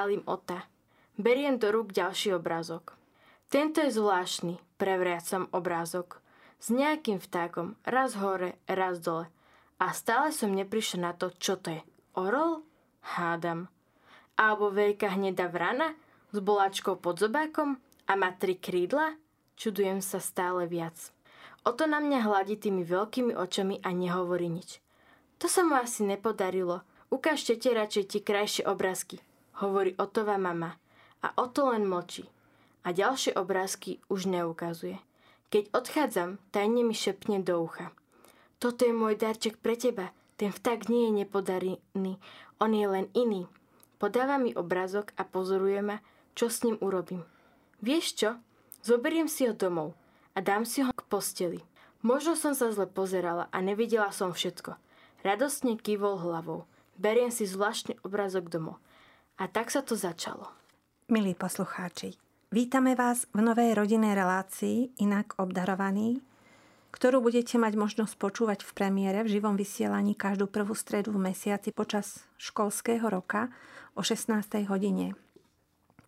chválim Ota. Beriem do rúk ďalší obrázok. Tento je zvláštny, prevriacam obrázok. S nejakým vtákom, raz hore, raz dole. A stále som neprišiel na to, čo to je. Orol? Hádam. Alebo veľká hnedá vrana s boláčkou pod zobákom a má tri krídla? Čudujem sa stále viac. Oto na mňa hladí tými veľkými očami a nehovorí nič. To sa mu asi nepodarilo. Ukážte ti radšej tie krajšie obrázky, hovorí Otová mama. A Oto len mlčí a ďalšie obrázky už neukazuje. Keď odchádzam, tajne mi šepne do ucha. Toto je môj darček pre teba. Ten vták nie je nepodarený, on je len iný. Podáva mi obrázok a pozoruje ma, čo s ním urobím. Vieš čo? Zoberiem si ho domov a dám si ho k posteli. Možno som sa zle pozerala a nevidela som všetko. Radostne kývol hlavou. Beriem si zvláštny obrázok domov. A tak sa to začalo. Milí poslucháči, Vítame vás v novej rodinnej relácii Inak obdarovaný, ktorú budete mať možnosť počúvať v premiére v živom vysielaní každú prvú stredu v mesiaci počas školského roka o 16. hodine.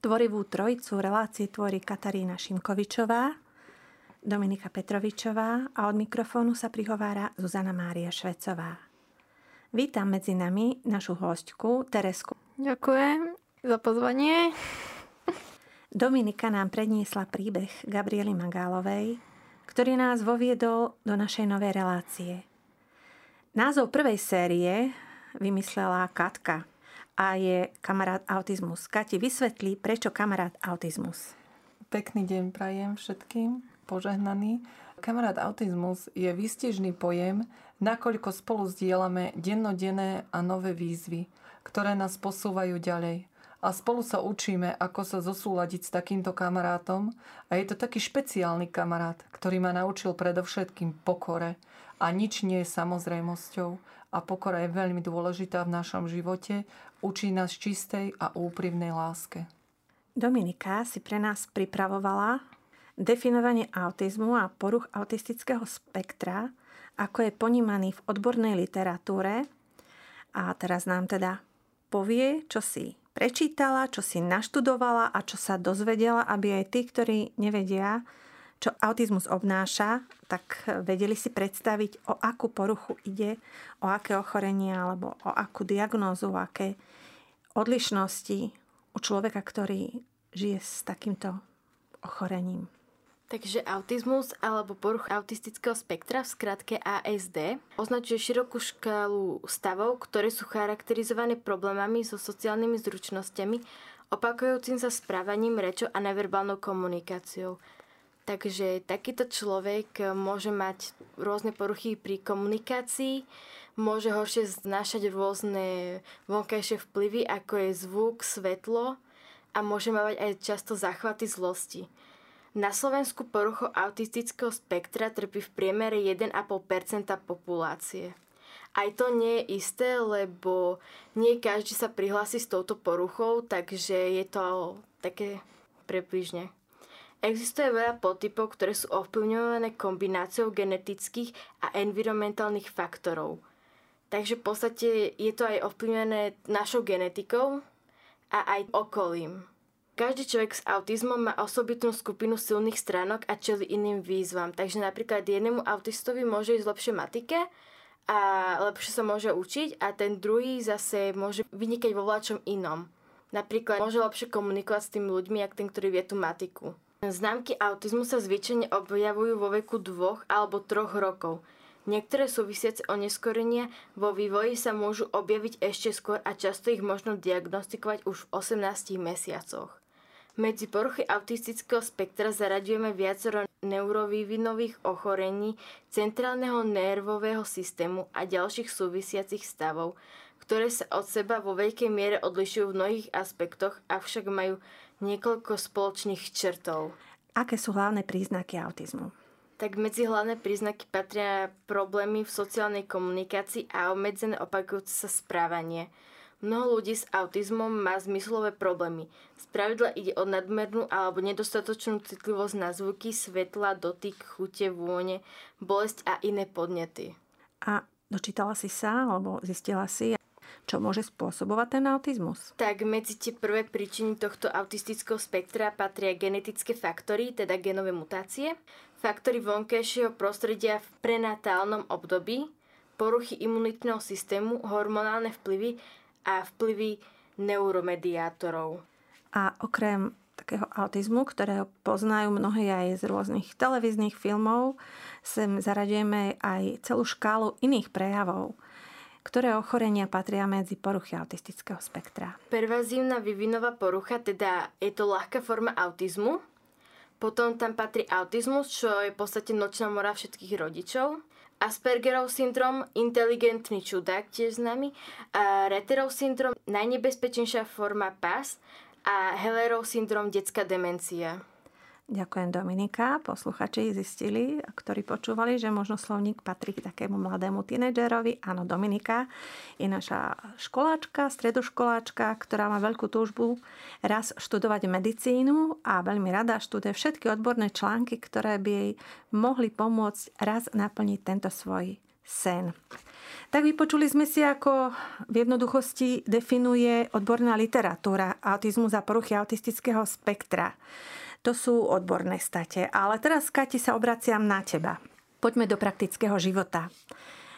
Tvorivú trojicu relácie tvorí Katarína Šimkovičová, Dominika Petrovičová a od mikrofónu sa prihovára Zuzana Mária Švecová. Vítam medzi nami našu hostku Teresku. Ďakujem za pozvanie. Dominika nám predniesla príbeh Gabriely Magálovej, ktorý nás voviedol do našej novej relácie. Názov prvej série vymyslela Katka a je kamarát autizmus. Kati, vysvetlí, prečo kamarát autizmus. Pekný deň prajem všetkým, požehnaný. Kamarát autizmus je výstižný pojem, nakoľko spolu zdieľame dennodenné a nové výzvy, ktoré nás posúvajú ďalej a spolu sa učíme, ako sa zosúľadiť s takýmto kamarátom a je to taký špeciálny kamarát, ktorý ma naučil predovšetkým pokore a nič nie je samozrejmosťou a pokora je veľmi dôležitá v našom živote, učí nás čistej a úprimnej láske. Dominika si pre nás pripravovala definovanie autizmu a poruch autistického spektra, ako je ponímaný v odbornej literatúre. A teraz nám teda povie, čo si prečítala, čo si naštudovala a čo sa dozvedela, aby aj tí, ktorí nevedia, čo autizmus obnáša, tak vedeli si predstaviť, o akú poruchu ide, o aké ochorenie alebo o akú diagnózu, o aké odlišnosti u človeka, ktorý žije s takýmto ochorením. Takže autizmus alebo poruch autistického spektra, v skratke ASD, označuje širokú škálu stavov, ktoré sú charakterizované problémami so sociálnymi zručnosťami, opakujúcim sa správaním, rečou a neverbálnou komunikáciou. Takže takýto človek môže mať rôzne poruchy pri komunikácii, môže horšie znášať rôzne vonkajšie vplyvy, ako je zvuk, svetlo a môže mať aj často záchvaty zlosti. Na Slovensku porucho autistického spektra trpí v priemere 1,5 populácie. Aj to nie je isté, lebo nie každý sa prihlási s touto poruchou, takže je to také prebližne. Existuje veľa podtypov, ktoré sú ovplyvňované kombináciou genetických a environmentálnych faktorov. Takže v podstate je to aj ovplyvnené našou genetikou a aj okolím. Každý človek s autizmom má osobitnú skupinu silných stránok a čeli iným výzvam. Takže napríklad jednému autistovi môže ísť lepšie matike a lepšie sa môže učiť a ten druhý zase môže vynikať vo vláčom inom. Napríklad môže lepšie komunikovať s tými ľuďmi, ako ten, ktorý vie tú matiku. Známky autizmu sa zvyčajne objavujú vo veku dvoch alebo troch rokov. Niektoré súvisiace oneskorenia vo vývoji sa môžu objaviť ešte skôr a často ich možno diagnostikovať už v 18 mesiacoch. Medzi poruchy autistického spektra zaraďujeme viacero neurovývinových ochorení centrálneho nervového systému a ďalších súvisiacich stavov, ktoré sa od seba vo veľkej miere odlišujú v mnohých aspektoch, avšak majú niekoľko spoločných črtov. Aké sú hlavné príznaky autizmu? Tak medzi hlavné príznaky patria problémy v sociálnej komunikácii a obmedzené opakujúce sa správanie – Mnoho ľudí s autizmom má zmyslové problémy. Spravidla ide o nadmernú alebo nedostatočnú citlivosť na zvuky, svetla, dotyk, chute, vône, bolesť a iné podnety. A dočítala si sa, alebo zistila si, čo môže spôsobovať ten autizmus? Tak medzi tie prvé príčiny tohto autistického spektra patria genetické faktory, teda genové mutácie, faktory vonkajšieho prostredia v prenatálnom období, poruchy imunitného systému, hormonálne vplyvy a vplyvy neuromediátorov. A okrem takého autizmu, ktorého poznajú mnohí aj z rôznych televíznych filmov, sem zaradujeme aj celú škálu iných prejavov. Ktoré ochorenia patria medzi poruchy autistického spektra? Pervazívna vyvinová porucha, teda je to ľahká forma autizmu. Potom tam patrí autizmus, čo je v podstate nočná mora všetkých rodičov. Aspergerov syndrom, inteligentný čudák tiež známy. Retterov syndrom, najnebezpečnejšia forma PAS a Hellerov syndrom, detská demencia. Ďakujem Dominika. Posluchači zistili, ktorí počúvali, že možno slovník patrí k takému mladému tínedžerovi. Áno, Dominika je naša školáčka, stredoškoláčka, ktorá má veľkú túžbu raz študovať medicínu a veľmi rada študuje všetky odborné články, ktoré by jej mohli pomôcť raz naplniť tento svoj sen. Tak vypočuli sme si, ako v jednoduchosti definuje odborná literatúra autizmu za poruchy autistického spektra. To sú odborné state. Ale teraz, Kati, sa obraciam na teba. Poďme do praktického života.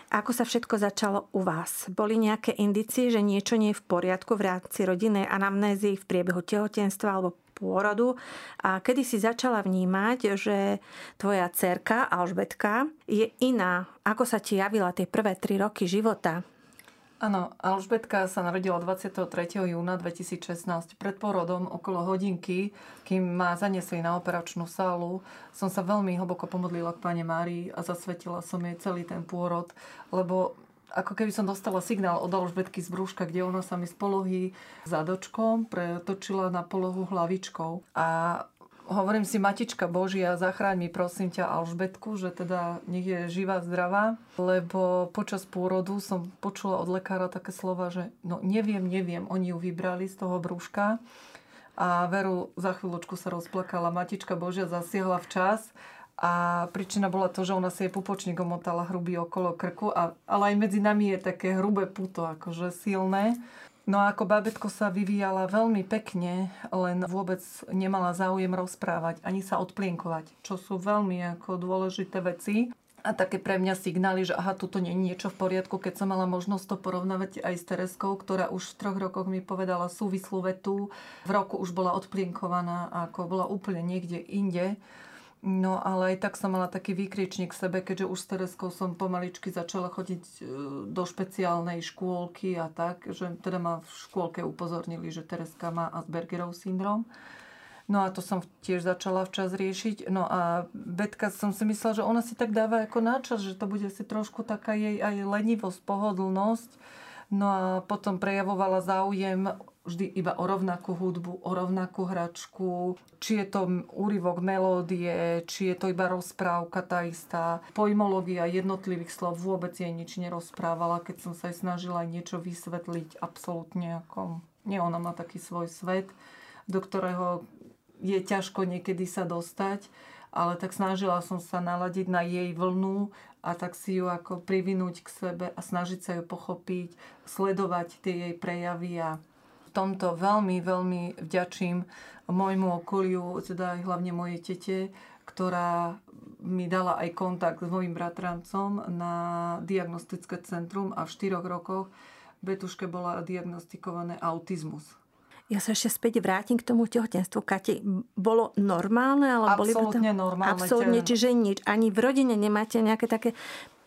Ako sa všetko začalo u vás? Boli nejaké indicie, že niečo nie je v poriadku v rámci rodinnej anamnézy v priebehu tehotenstva alebo pôrodu a kedy si začala vnímať, že tvoja cerka Alžbetka je iná, ako sa ti javila tie prvé tri roky života? Áno, Alžbetka sa narodila 23. júna 2016. Pred porodom okolo hodinky, kým ma zaniesli na operačnú sálu, som sa veľmi hlboko pomodlila k Pane Márii a zasvetila som jej celý ten pôrod, lebo ako keby som dostala signál od Alžbetky z brúška, kde ona sa mi z polohy zadočkom pretočila na polohu hlavičkou. A hovorím si, Matička Božia, zachráň mi prosím ťa Alžbetku, že teda nech je živá, zdravá, lebo počas pôrodu som počula od lekára také slova, že no neviem, neviem, oni ju vybrali z toho brúška a Veru za chvíľočku sa rozplakala. Matička Božia zasiahla včas a príčina bola to, že ona si jej pupočník omotala hrubý okolo krku, a, ale aj medzi nami je také hrubé puto, akože silné. No a ako bábetko sa vyvíjala veľmi pekne, len vôbec nemala záujem rozprávať, ani sa odplienkovať, čo sú veľmi ako dôležité veci. A také pre mňa signály, že aha, tuto nie je niečo v poriadku, keď som mala možnosť to porovnávať aj s Tereskou, ktorá už v troch rokoch mi povedala súvislú vetu. V roku už bola odplienkovaná ako bola úplne niekde inde. No ale aj tak som mala taký výkričník v sebe, keďže už s Tereskou som pomaličky začala chodiť e, do špeciálnej škôlky a tak, že teda ma v škôlke upozornili, že Tereska má Aspergerov syndrom. No a to som tiež začala včas riešiť. No a Betka som si myslela, že ona si tak dáva ako náčas, že to bude si trošku taká jej aj lenivosť, pohodlnosť. No a potom prejavovala záujem vždy iba o rovnakú hudbu, o rovnakú hračku, či je to úryvok melódie, či je to iba rozprávka tá istá. Pojmológia jednotlivých slov vôbec jej nič nerozprávala, keď som sa jej snažila niečo vysvetliť absolútne ako... Nie, ona má taký svoj svet, do ktorého je ťažko niekedy sa dostať, ale tak snažila som sa naladiť na jej vlnu a tak si ju ako privinúť k sebe a snažiť sa ju pochopiť, sledovať tie jej prejavy a tomto veľmi, veľmi vďačím môjmu okoliu, teda aj hlavne mojej tete, ktorá mi dala aj kontakt s mojim bratrancom na diagnostické centrum a v štyroch rokoch Betuške bola diagnostikované autizmus. Ja sa ešte späť vrátim k tomu tehotenstvu. Kati, bolo normálne? Ale Absolutne boli to... normálne. Absolutne, čiže nič. Ani v rodine nemáte nejaké také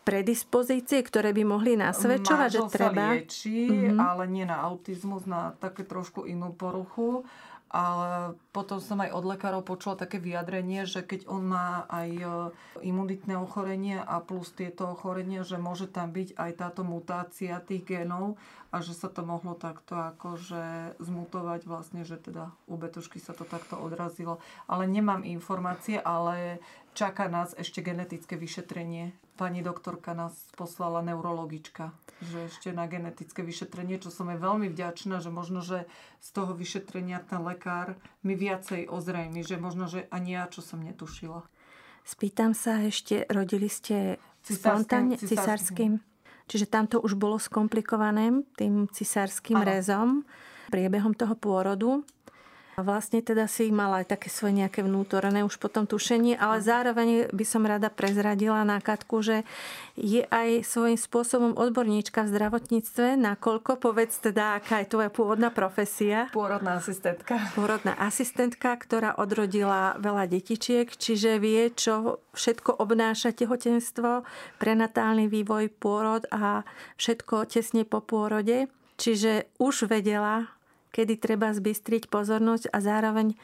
predispozície, ktoré by mohli nasvedčovať, že treba... sa lieči, mm-hmm. ale nie na autizmus, na také trošku inú poruchu. Ale potom som aj od lekárov počula také vyjadrenie, že keď on má aj e, imunitné ochorenie a plus tieto ochorenia, že môže tam byť aj táto mutácia tých genov a že sa to mohlo takto akože zmutovať vlastne, že teda u Betušky sa to takto odrazilo. Ale nemám informácie, ale čaká nás ešte genetické vyšetrenie pani doktorka nás poslala neurologička, že ešte na genetické vyšetrenie, čo som je veľmi vďačná, že možno, že z toho vyšetrenia ten lekár mi viacej ozrejmi, že možno, že ani ja, čo som netušila. Spýtam sa ešte, rodili ste spontánne, cisárským? čiže tam to už bolo skomplikované tým cisárským rezom, priebehom toho pôrodu. A vlastne teda si mala aj také svoje nejaké vnútorné už potom tušenie, ale zároveň by som rada prezradila na Katku, že je aj svojím spôsobom odborníčka v zdravotníctve, nakoľko povedz teda, aká je tvoja pôvodná profesia. Pôrodná asistentka. Pôrodná asistentka, ktorá odrodila veľa detičiek, čiže vie, čo všetko obnáša tehotenstvo, prenatálny vývoj, pôrod a všetko tesne po pôrode. Čiže už vedela, kedy treba zbystriť pozornosť a zároveň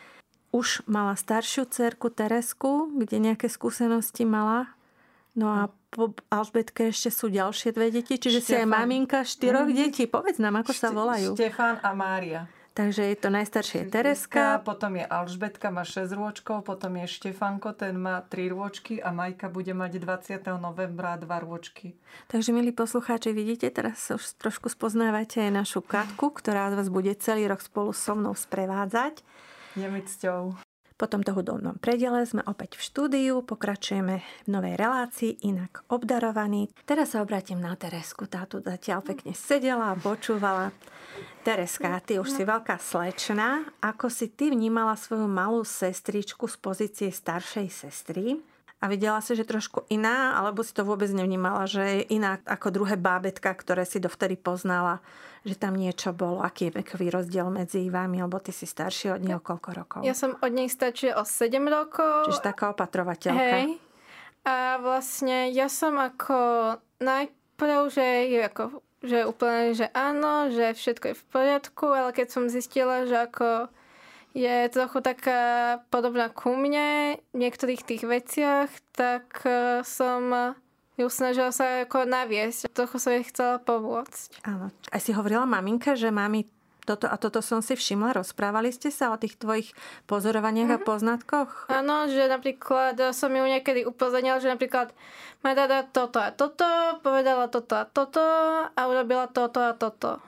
už mala staršiu cerku Teresku, kde nejaké skúsenosti mala. No a po Alžbetke ešte sú ďalšie dve deti, čiže Štefan. si aj maminka štyroch mm. detí. Povedz nám, ako sa volajú. Štefan a Mária. Takže je to najstaršie Tereska. Potom je Alžbetka, má 6 rôčkov, potom je Štefanko, ten má 3 rôčky a Majka bude mať 20. novembra 2 rôčky. Takže milí poslucháči, vidíte, teraz už trošku spoznávate aj našu Katku, ktorá vás bude celý rok spolu so mnou sprevádzať. Je mi cťou. Po tomto hudobnom predele sme opäť v štúdiu, pokračujeme v novej relácii, inak obdarovaní. Teraz sa obratím na Teresku, tá tu zatiaľ pekne sedela a počúvala. Tereska, ty už si veľká slečna. Ako si ty vnímala svoju malú sestričku z pozície staršej sestry? A videla si, že trošku iná, alebo si to vôbec nevnímala, že je iná ako druhé bábetka, ktoré si dovtedy poznala že tam niečo bolo, aký je vekový rozdiel medzi vami, alebo ty si starší od neho koľko rokov? Ja som od nej stačí o 7 rokov. Čiže taká opatrovateľka. Hej. A vlastne ja som ako najprv, že je ako že úplne, že áno, že všetko je v poriadku, ale keď som zistila, že ako je trochu taká podobná ku mne v niektorých tých veciach, tak eh, som ju snažila sa ako naviesť. Trochu som jej chcela pomôcť. Áno. A si hovorila maminka, že mami toto a toto som si všimla. Rozprávali ste sa o tých tvojich pozorovaniach mm-hmm. a mhm. poznatkoch? Áno, že napríklad som ju niekedy upozornila, že napríklad ma dada toto a toto, povedala toto a toto a urobila toto a toto.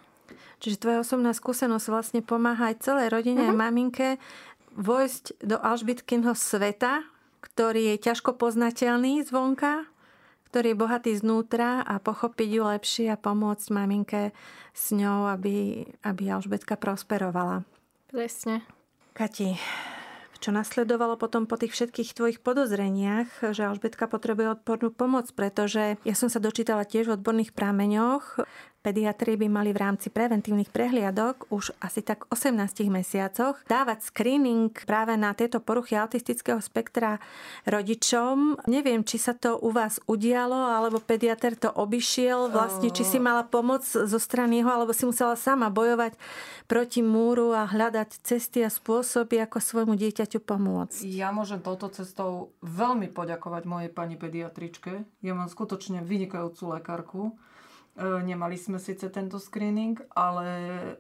Čiže tvoja osobná skúsenosť vlastne pomáha aj celej rodine mm-hmm. a maminke vojsť do Alžbitkynho sveta, ktorý je ťažko poznateľný zvonka ktorý je bohatý znútra a pochopiť ju lepšie a pomôcť maminke s ňou, aby, aby Alžbetka prosperovala. Presne. Kati, čo nasledovalo potom po tých všetkých tvojich podozreniach, že Alžbetka potrebuje odpornú pomoc, pretože ja som sa dočítala tiež v odborných prámeňoch, Pediatri by mali v rámci preventívnych prehliadok už asi tak 18 mesiacoch dávať screening práve na tieto poruchy autistického spektra rodičom. Neviem, či sa to u vás udialo, alebo pediatr to obišiel, vlastne, či si mala pomoc zo strany jeho, alebo si musela sama bojovať proti múru a hľadať cesty a spôsoby, ako svojmu dieťaťu pomôcť. Ja môžem touto cestou veľmi poďakovať mojej pani pediatričke. Ja mám skutočne vynikajúcu lekárku nemali sme síce tento screening, ale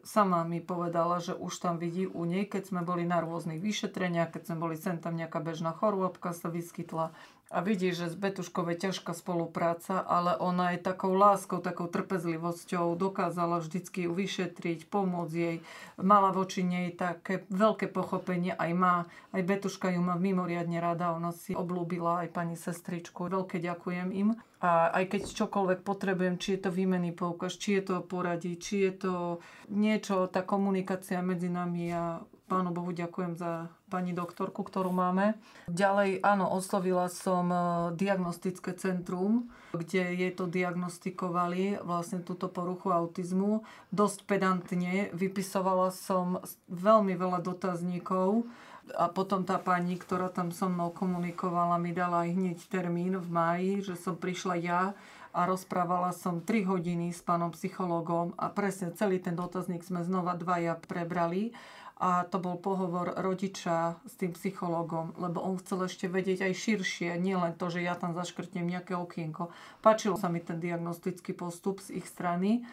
sama mi povedala, že už tam vidí u nej, keď sme boli na rôznych vyšetreniach, keď sme boli sem tam nejaká bežná chorôbka sa vyskytla, a vidí, že s Betuškou je ťažká spolupráca, ale ona aj takou láskou, takou trpezlivosťou dokázala vždycky ju vyšetriť, pomôcť jej. Mala voči nej také veľké pochopenie, aj má, aj Betuška ju má mimoriadne rada, ona si oblúbila aj pani sestričku. Veľké ďakujem im. A aj keď čokoľvek potrebujem, či je to výmenný poukaz, či je to poradí, či je to niečo, tá komunikácia medzi nami a Pánu Bohu ďakujem za pani doktorku, ktorú máme. Ďalej, áno, oslovila som e, diagnostické centrum, kde jej to diagnostikovali, vlastne túto poruchu autizmu. Dosť pedantne, vypisovala som veľmi veľa dotazníkov a potom tá pani, ktorá tam so mnou komunikovala, mi dala aj hneď termín v máji, že som prišla ja a rozprávala som 3 hodiny s pánom psychologom a presne celý ten dotazník sme znova dvaja prebrali a to bol pohovor rodiča s tým psychológom, lebo on chcel ešte vedieť aj širšie, nielen to, že ja tam zaškrtnem nejaké okienko. Páčil sa mi ten diagnostický postup z ich strany,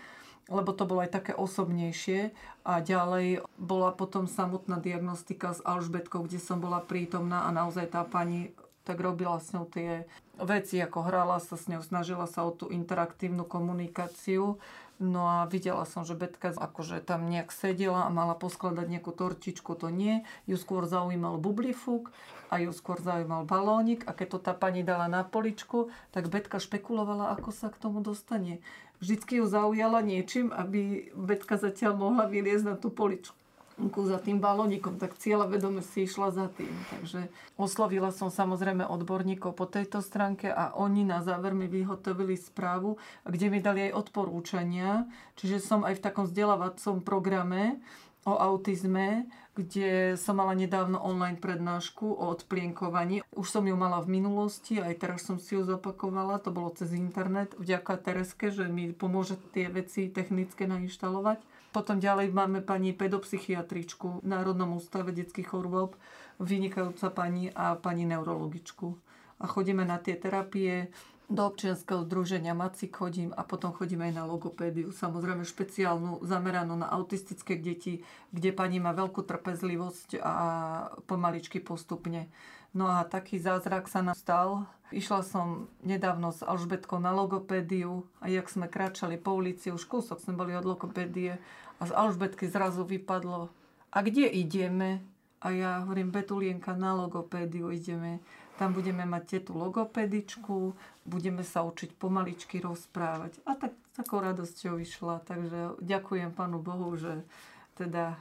lebo to bolo aj také osobnejšie. A ďalej bola potom samotná diagnostika s Alžbetkou, kde som bola prítomná a naozaj tá pani tak robila s ňou tie veci, ako hrala sa s ňou, snažila sa o tú interaktívnu komunikáciu. No a videla som, že Betka akože tam nejak sedela a mala poskladať nejakú tortičku, to nie. Ju skôr zaujímal bublifúk a ju skôr zaujímal balónik a keď to tá pani dala na poličku, tak Betka špekulovala, ako sa k tomu dostane. Vždycky ju zaujala niečím, aby Betka zatiaľ mohla vyliezť na tú poličku za tým balónikom, tak cieľa vedome si išla za tým. Takže oslovila som samozrejme odborníkov po tejto stránke a oni na záver mi vyhotovili správu, kde mi dali aj odporúčania. Čiže som aj v takom vzdelávacom programe o autizme, kde som mala nedávno online prednášku o odplienkovaní. Už som ju mala v minulosti, aj teraz som si ju zopakovala, to bolo cez internet, vďaka Tereske, že mi pomôže tie veci technické nainštalovať. Potom ďalej máme pani pedopsychiatričku v Národnom ústave detských chorôb, vynikajúca pani a pani neurologičku. A chodíme na tie terapie, do občianského združenia Macik chodím a potom chodím aj na logopédiu, samozrejme špeciálnu, zameranú na autistické deti, kde pani má veľkú trpezlivosť a pomaličky postupne. No a taký zázrak sa nám stal. Išla som nedávno s Alžbetkou na logopédiu a jak sme kráčali po ulici, už kúsok sme boli od logopédie a z Alžbetky zrazu vypadlo, a kde ideme? A ja hovorím, Betulienka, na logopédiu ideme. Tam budeme mať tetu logopedičku, budeme sa učiť pomaličky rozprávať. A tak takou radosťou vyšla. Takže ďakujem Pánu Bohu, že teda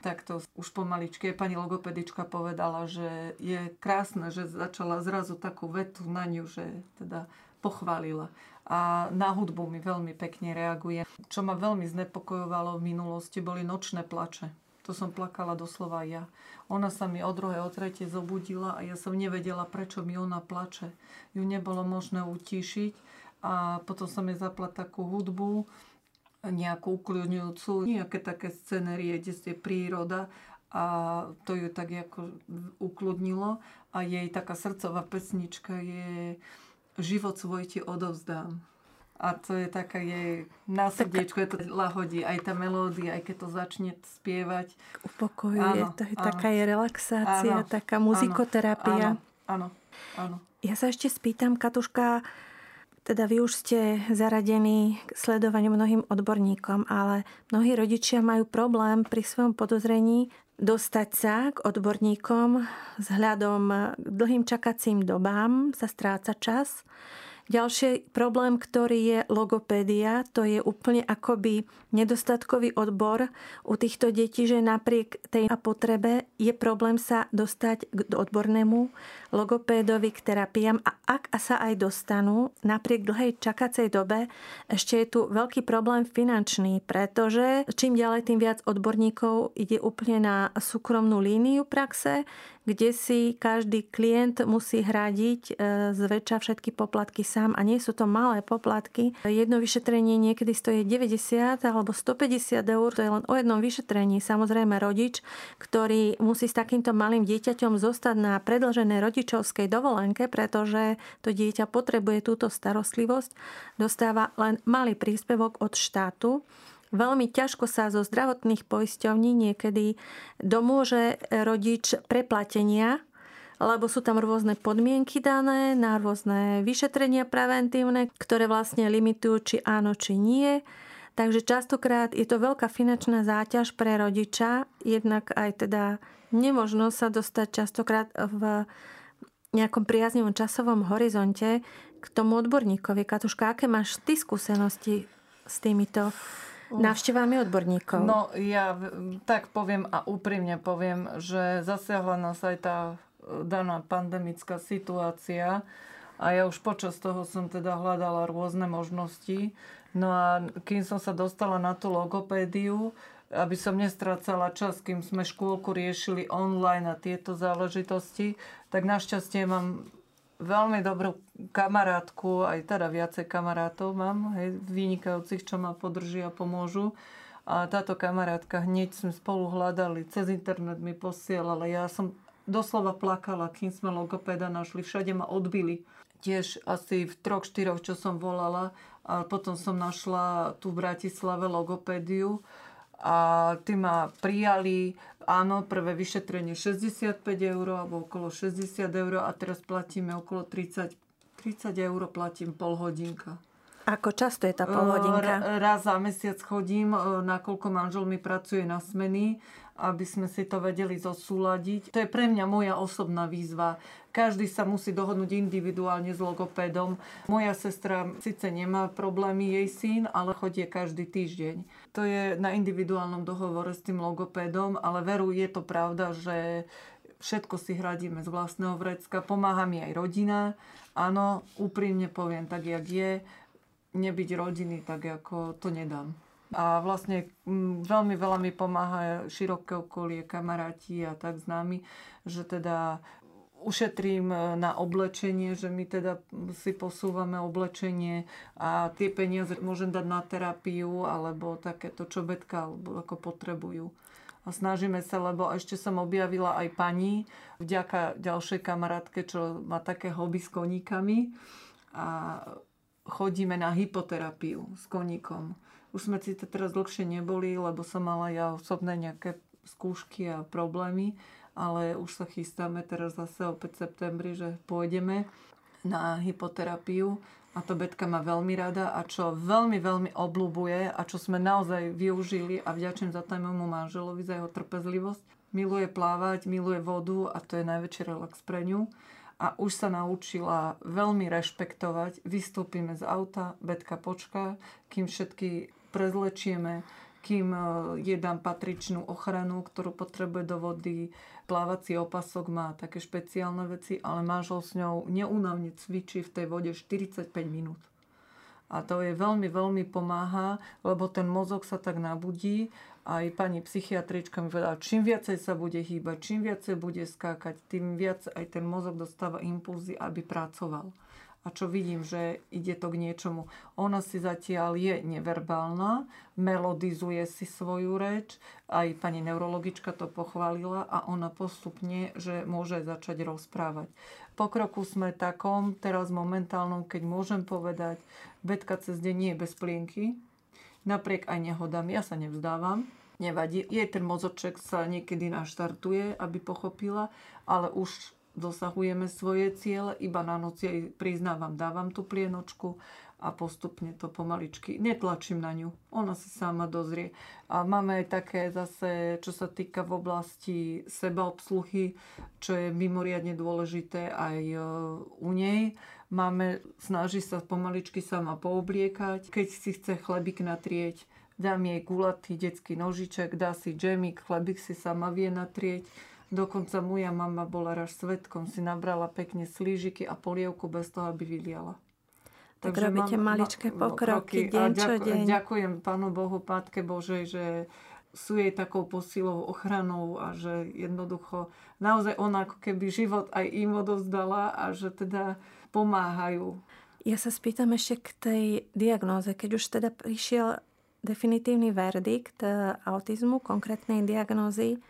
takto už pomaličky pani logopedička povedala, že je krásne, že začala zrazu takú vetu na ňu, že teda pochválila. A na hudbu mi veľmi pekne reaguje. Čo ma veľmi znepokojovalo v minulosti, boli nočné plače. To som plakala doslova ja. Ona sa mi o druhé, o tretie zobudila a ja som nevedela, prečo mi ona plače. Ju nebolo možné utíšiť a potom som jej zapla takú hudbu, nejakú ukľudňujúcu, nejaké také scenérie, kde je príroda a to ju tak ako ukludnilo a jej taká srdcová pesnička je Život svoj ti odovzdám. A to je taká jej na srdiečku, je to lahodí, aj tá melódia, aj keď to začne spievať. Upokojuje, áno, to je áno. taká je relaxácia, áno, taká muzikoterapia. Áno, áno, áno. Ja sa ešte spýtam, Katuška, teda vy už ste zaradení k sledovaniu mnohým odborníkom, ale mnohí rodičia majú problém pri svojom podozrení dostať sa k odborníkom vzhľadom k dlhým čakacím dobám, sa stráca čas. Ďalší problém, ktorý je logopédia, to je úplne akoby nedostatkový odbor u týchto detí, že napriek tej potrebe je problém sa dostať k odbornému logopédovi, k terapiám a ak sa aj dostanú, napriek dlhej čakacej dobe, ešte je tu veľký problém finančný, pretože čím ďalej, tým viac odborníkov ide úplne na súkromnú líniu praxe, kde si každý klient musí hradiť e, zväčša všetky poplatky sám a nie sú to malé poplatky. Jedno vyšetrenie niekedy stojí 90 alebo 150 eur, to je len o jednom vyšetrení. Samozrejme rodič, ktorý musí s takýmto malým dieťaťom zostať na predlženej rodičovskej dovolenke, pretože to dieťa potrebuje túto starostlivosť, dostáva len malý príspevok od štátu. Veľmi ťažko sa zo zdravotných poisťovní niekedy domôže rodič preplatenia, lebo sú tam rôzne podmienky dané na rôzne vyšetrenia preventívne, ktoré vlastne limitujú, či áno, či nie. Takže častokrát je to veľká finančná záťaž pre rodiča, jednak aj teda nemožno sa dostať častokrát v nejakom priaznivom časovom horizonte k tomu odborníkovi. Katuška, aké máš ty skúsenosti s týmito návštevami odborníkov? No ja tak poviem a úprimne poviem, že zasiahla nás aj tá e, daná pandemická situácia a ja už počas toho som teda hľadala rôzne možnosti. No a kým som sa dostala na tú logopédiu, aby som nestrácala čas, kým sme škôlku riešili online a tieto záležitosti, tak našťastie mám veľmi dobrú kamarátku, aj teda viacej kamarátov mám, hej, vynikajúcich, čo ma podržia a pomôžu. A táto kamarátka hneď sme spolu hľadali, cez internet mi posielala. Ja som doslova plakala, kým sme logopéda našli. Všade ma odbili. Tiež asi v troch, štyroch, čo som volala. A potom som našla tu v Bratislave logopédiu a tí ma prijali, áno, prvé vyšetrenie 65 eur alebo okolo 60 eur a teraz platíme okolo 30, 30 eur platím pol hodinka. Ako často je tá polhodinka? Raz za mesiac chodím, nakoľko manžel mi pracuje na smeny, aby sme si to vedeli zosúľadiť. To je pre mňa moja osobná výzva. Každý sa musí dohodnúť individuálne s logopédom. Moja sestra síce nemá problémy, jej syn, ale chodí každý týždeň. To je na individuálnom dohovore s tým logopédom, ale veru, je to pravda, že všetko si hradíme z vlastného vrecka. Pomáha mi aj rodina. Áno, úprimne poviem tak, jak je nebyť rodiny, tak ako to nedám. A vlastne mm, veľmi veľa mi pomáha široké okolie, kamaráti a tak známi, že teda ušetrím e, na oblečenie, že my teda si posúvame oblečenie a tie peniaze môžem dať na terapiu alebo takéto, čo betka ako potrebujú. A snažíme sa, lebo ešte som objavila aj pani, vďaka ďalšej kamarátke, čo má také hobby s koníkami. A chodíme na hypoterapiu s koníkom. Už sme si to teraz dlhšie neboli, lebo som mala ja osobné nejaké skúšky a problémy, ale už sa chystáme teraz zase opäť v septembri, že pôjdeme na hypoterapiu a to Betka má veľmi rada a čo veľmi, veľmi obľúbuje a čo sme naozaj využili a vďačím za môjmu manželovi za jeho trpezlivosť. Miluje plávať, miluje vodu a to je najväčší relax pre ňu a už sa naučila veľmi rešpektovať. Vystúpime z auta, Betka počká, kým všetky prezlečieme, kým e, je dám patričnú ochranu, ktorú potrebuje do vody. Plávací opasok má také špeciálne veci, ale manžel s ňou neúnavne cvičí v tej vode 45 minút. A to je veľmi, veľmi pomáha, lebo ten mozog sa tak nabudí aj pani psychiatrička mi povedala, čím viacej sa bude hýbať, čím viacej bude skákať, tým viac aj ten mozog dostáva impulzy, aby pracoval. A čo vidím, že ide to k niečomu. Ona si zatiaľ je neverbálna, melodizuje si svoju reč, aj pani neurologička to pochválila a ona postupne, že môže začať rozprávať. Po kroku sme takom, teraz momentálnom, keď môžem povedať, Betka cez deň nie je bez plienky, napriek aj nehodám, ja sa nevzdávam, nevadí. Jej ten mozoček sa niekedy naštartuje, aby pochopila, ale už dosahujeme svoje ciele, iba na noci priznávam, dávam tú plienočku a postupne to pomaličky, netlačím na ňu, ona si sama dozrie. A máme aj také zase, čo sa týka v oblasti sebaobsluchy, čo je mimoriadne dôležité aj e, u nej. Máme, snaží sa pomaličky sama poobliekať, keď si chce chlebík natrieť, dám jej gulatý detský nožiček, dá si džemik, chlebík si sama vie natrieť. Dokonca moja mama bola raz svetkom, si nabrala pekne slížiky a polievku bez toho, aby vyliala. Tak Takže robíte mám, maličké pokroky, deň čo ďakujem, deň. Ďakujem Pánu Bohu, Pátke Božej, že sú jej takou posilou, ochranou a že jednoducho naozaj ona ako keby život aj im odozdala a že teda pomáhajú. Ja sa spýtam ešte k tej diagnóze. Keď už teda prišiel definitívny verdikt e, autizmu, konkrétnej diagnózy.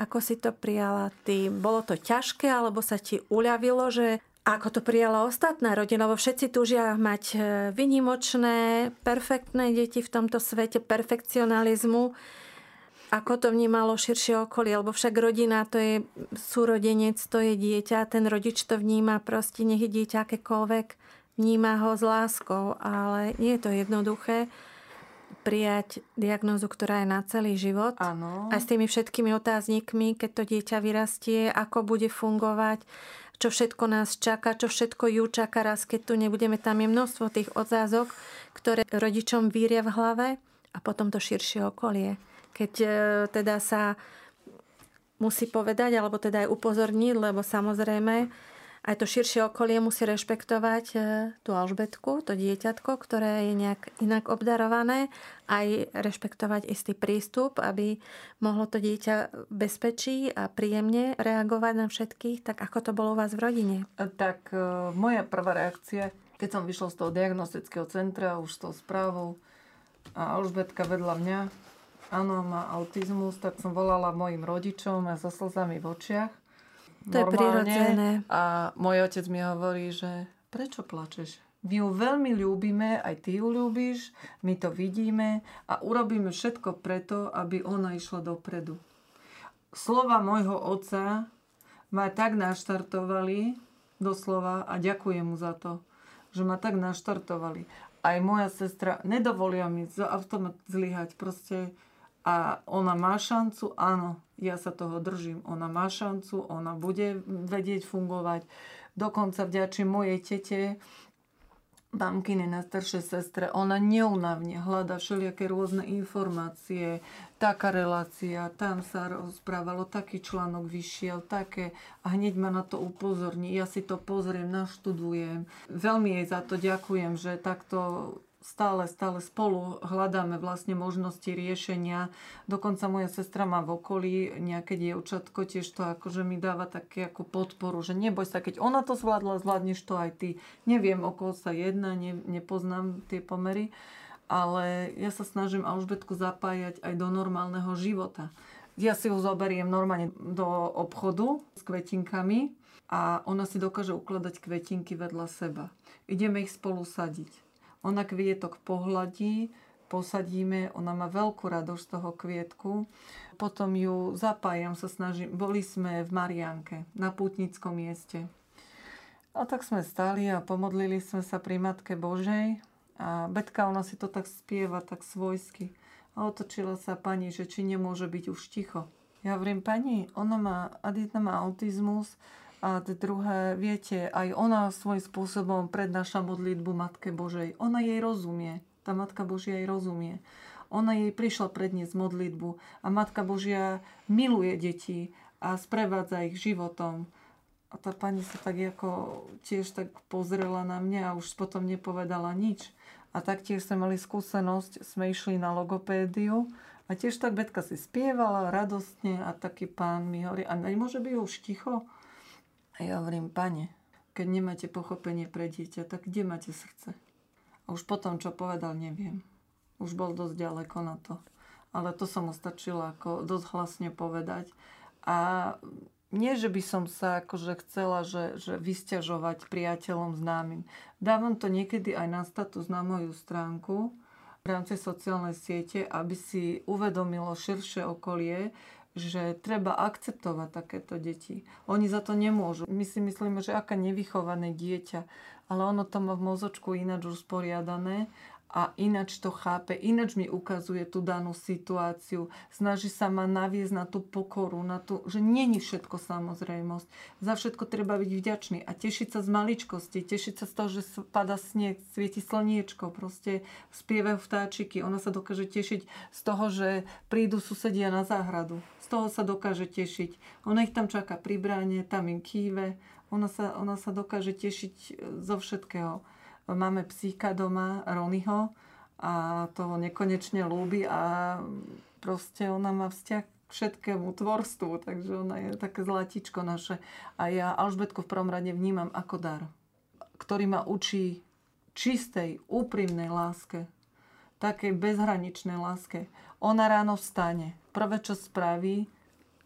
Ako si to prijala ty? Bolo to ťažké, alebo sa ti uľavilo, že ako to prijala ostatná rodina, lebo všetci túžia mať e, vynimočné, perfektné deti v tomto svete, perfekcionalizmu. Ako to vnímalo širšie okolie, lebo však rodina to je súrodenec, to je dieťa, ten rodič to vníma proste, nech je dieťa akékoľvek, vníma ho s láskou, ale nie je to jednoduché prijať diagnózu, ktorá je na celý život. Áno. A s tými všetkými otáznikmi, keď to dieťa vyrastie, ako bude fungovať, čo všetko nás čaká, čo všetko ju čaká raz, keď tu nebudeme. Tam je množstvo tých otázok, ktoré rodičom víria v hlave a potom to širšie okolie. Keď e, teda sa musí povedať, alebo teda aj upozorniť, lebo samozrejme aj to širšie okolie musí rešpektovať e, tú Alžbetku, to dieťatko, ktoré je nejak inak obdarované, aj rešpektovať istý prístup, aby mohlo to dieťa bezpečí a príjemne reagovať na všetkých, tak ako to bolo u vás v rodine? E, tak e, moja prvá reakcia, keď som vyšla z toho diagnostického centra, už s tou správou, a Alžbetka vedľa mňa, áno, má autizmus, tak som volala mojim rodičom a so slzami v očiach to je prirodzené. A môj otec mi hovorí, že prečo plačeš? My ju veľmi ľúbime, aj ty ju ľúbiš, my to vidíme a urobíme všetko preto, aby ona išla dopredu. Slova môjho otca ma tak naštartovali, doslova, a ďakujem mu za to, že ma tak naštartovali. Aj moja sestra nedovolia mi za automat zlyhať. Proste a ona má šancu, áno, ja sa toho držím. Ona má šancu, ona bude vedieť fungovať. Dokonca vďačím mojej tete, mamkine na staršej sestre, ona neunavne hľada všelijaké rôzne informácie, taká relácia, tam sa rozprávalo, taký článok vyšiel, také a hneď ma na to upozorní. Ja si to pozriem, naštudujem. Veľmi jej za to ďakujem, že takto stále, stále spolu hľadáme vlastne možnosti riešenia. Dokonca moja sestra má v okolí nejaké dievčatko, tiež to akože mi dáva také ako podporu, že neboj sa, keď ona to zvládla, zvládneš to aj ty. Neviem, o koho sa jedná, ne, nepoznám tie pomery, ale ja sa snažím Alžbetku zapájať aj do normálneho života. Ja si ju zoberiem normálne do obchodu s kvetinkami a ona si dokáže ukladať kvetinky vedľa seba. Ideme ich spolu sadiť ona kvietok pohľadí, posadíme, ona má veľkú radosť z toho kvietku. Potom ju zapájam, sa snažím. Boli sme v Marianke, na pútnickom mieste. A tak sme stali a pomodlili sme sa pri Matke Božej. A Betka, ona si to tak spieva, tak svojsky. A otočila sa pani, že či nemôže byť už ticho. Ja hovorím, pani, ona má, Adita má autizmus, a druhé, viete, aj ona svojím spôsobom prednáša modlitbu Matke Božej. Ona jej rozumie. Tá Matka Božia jej rozumie. Ona jej prišla predniesť modlitbu a Matka Božia miluje deti a sprevádza ich životom. A tá pani sa tak ako tiež tak pozrela na mňa a už potom nepovedala nič. A taktiež sme mali skúsenosť, sme išli na logopédiu a tiež tak Betka si spievala radostne a taký pán mi hovorí, a nemôže byť už ticho? A ja hovorím, pane, keď nemáte pochopenie pre dieťa, tak kde máte srdce? A už potom, čo povedal, neviem. Už bol dosť ďaleko na to. Ale to som mu stačilo ako dosť hlasne povedať. A nie, že by som sa akože chcela, že, že vysťažovať priateľom známym. Dávam to niekedy aj na status na moju stránku v rámci sociálnej siete, aby si uvedomilo širšie okolie, že treba akceptovať takéto deti. Oni za to nemôžu. My si myslíme, že aká nevychované dieťa, ale ono to má v mozočku ináč usporiadané a ináč to chápe, ináč mi ukazuje tú danú situáciu. Snaží sa ma naviesť na tú pokoru, na tú, že není všetko samozrejmosť. Za všetko treba byť vďačný a tešiť sa z maličkosti, tešiť sa z toho, že pada sneh, svieti slniečko, proste spievajú vtáčiky. Ona sa dokáže tešiť z toho, že prídu susedia na záhradu. Z toho sa dokáže tešiť. Ona ich tam čaká pri bráne, tam im kýve. Ona sa, ona sa dokáže tešiť zo všetkého Máme psíka doma, Ronyho, a toho nekonečne ľúbi a proste ona má vzťah k všetkému tvorstvu, takže ona je také zlatičko naše. A ja Alžbetku v prvom rade vnímam ako dar, ktorý ma učí čistej, úprimnej láske, takej bezhraničnej láske. Ona ráno vstane, prvé čo spraví,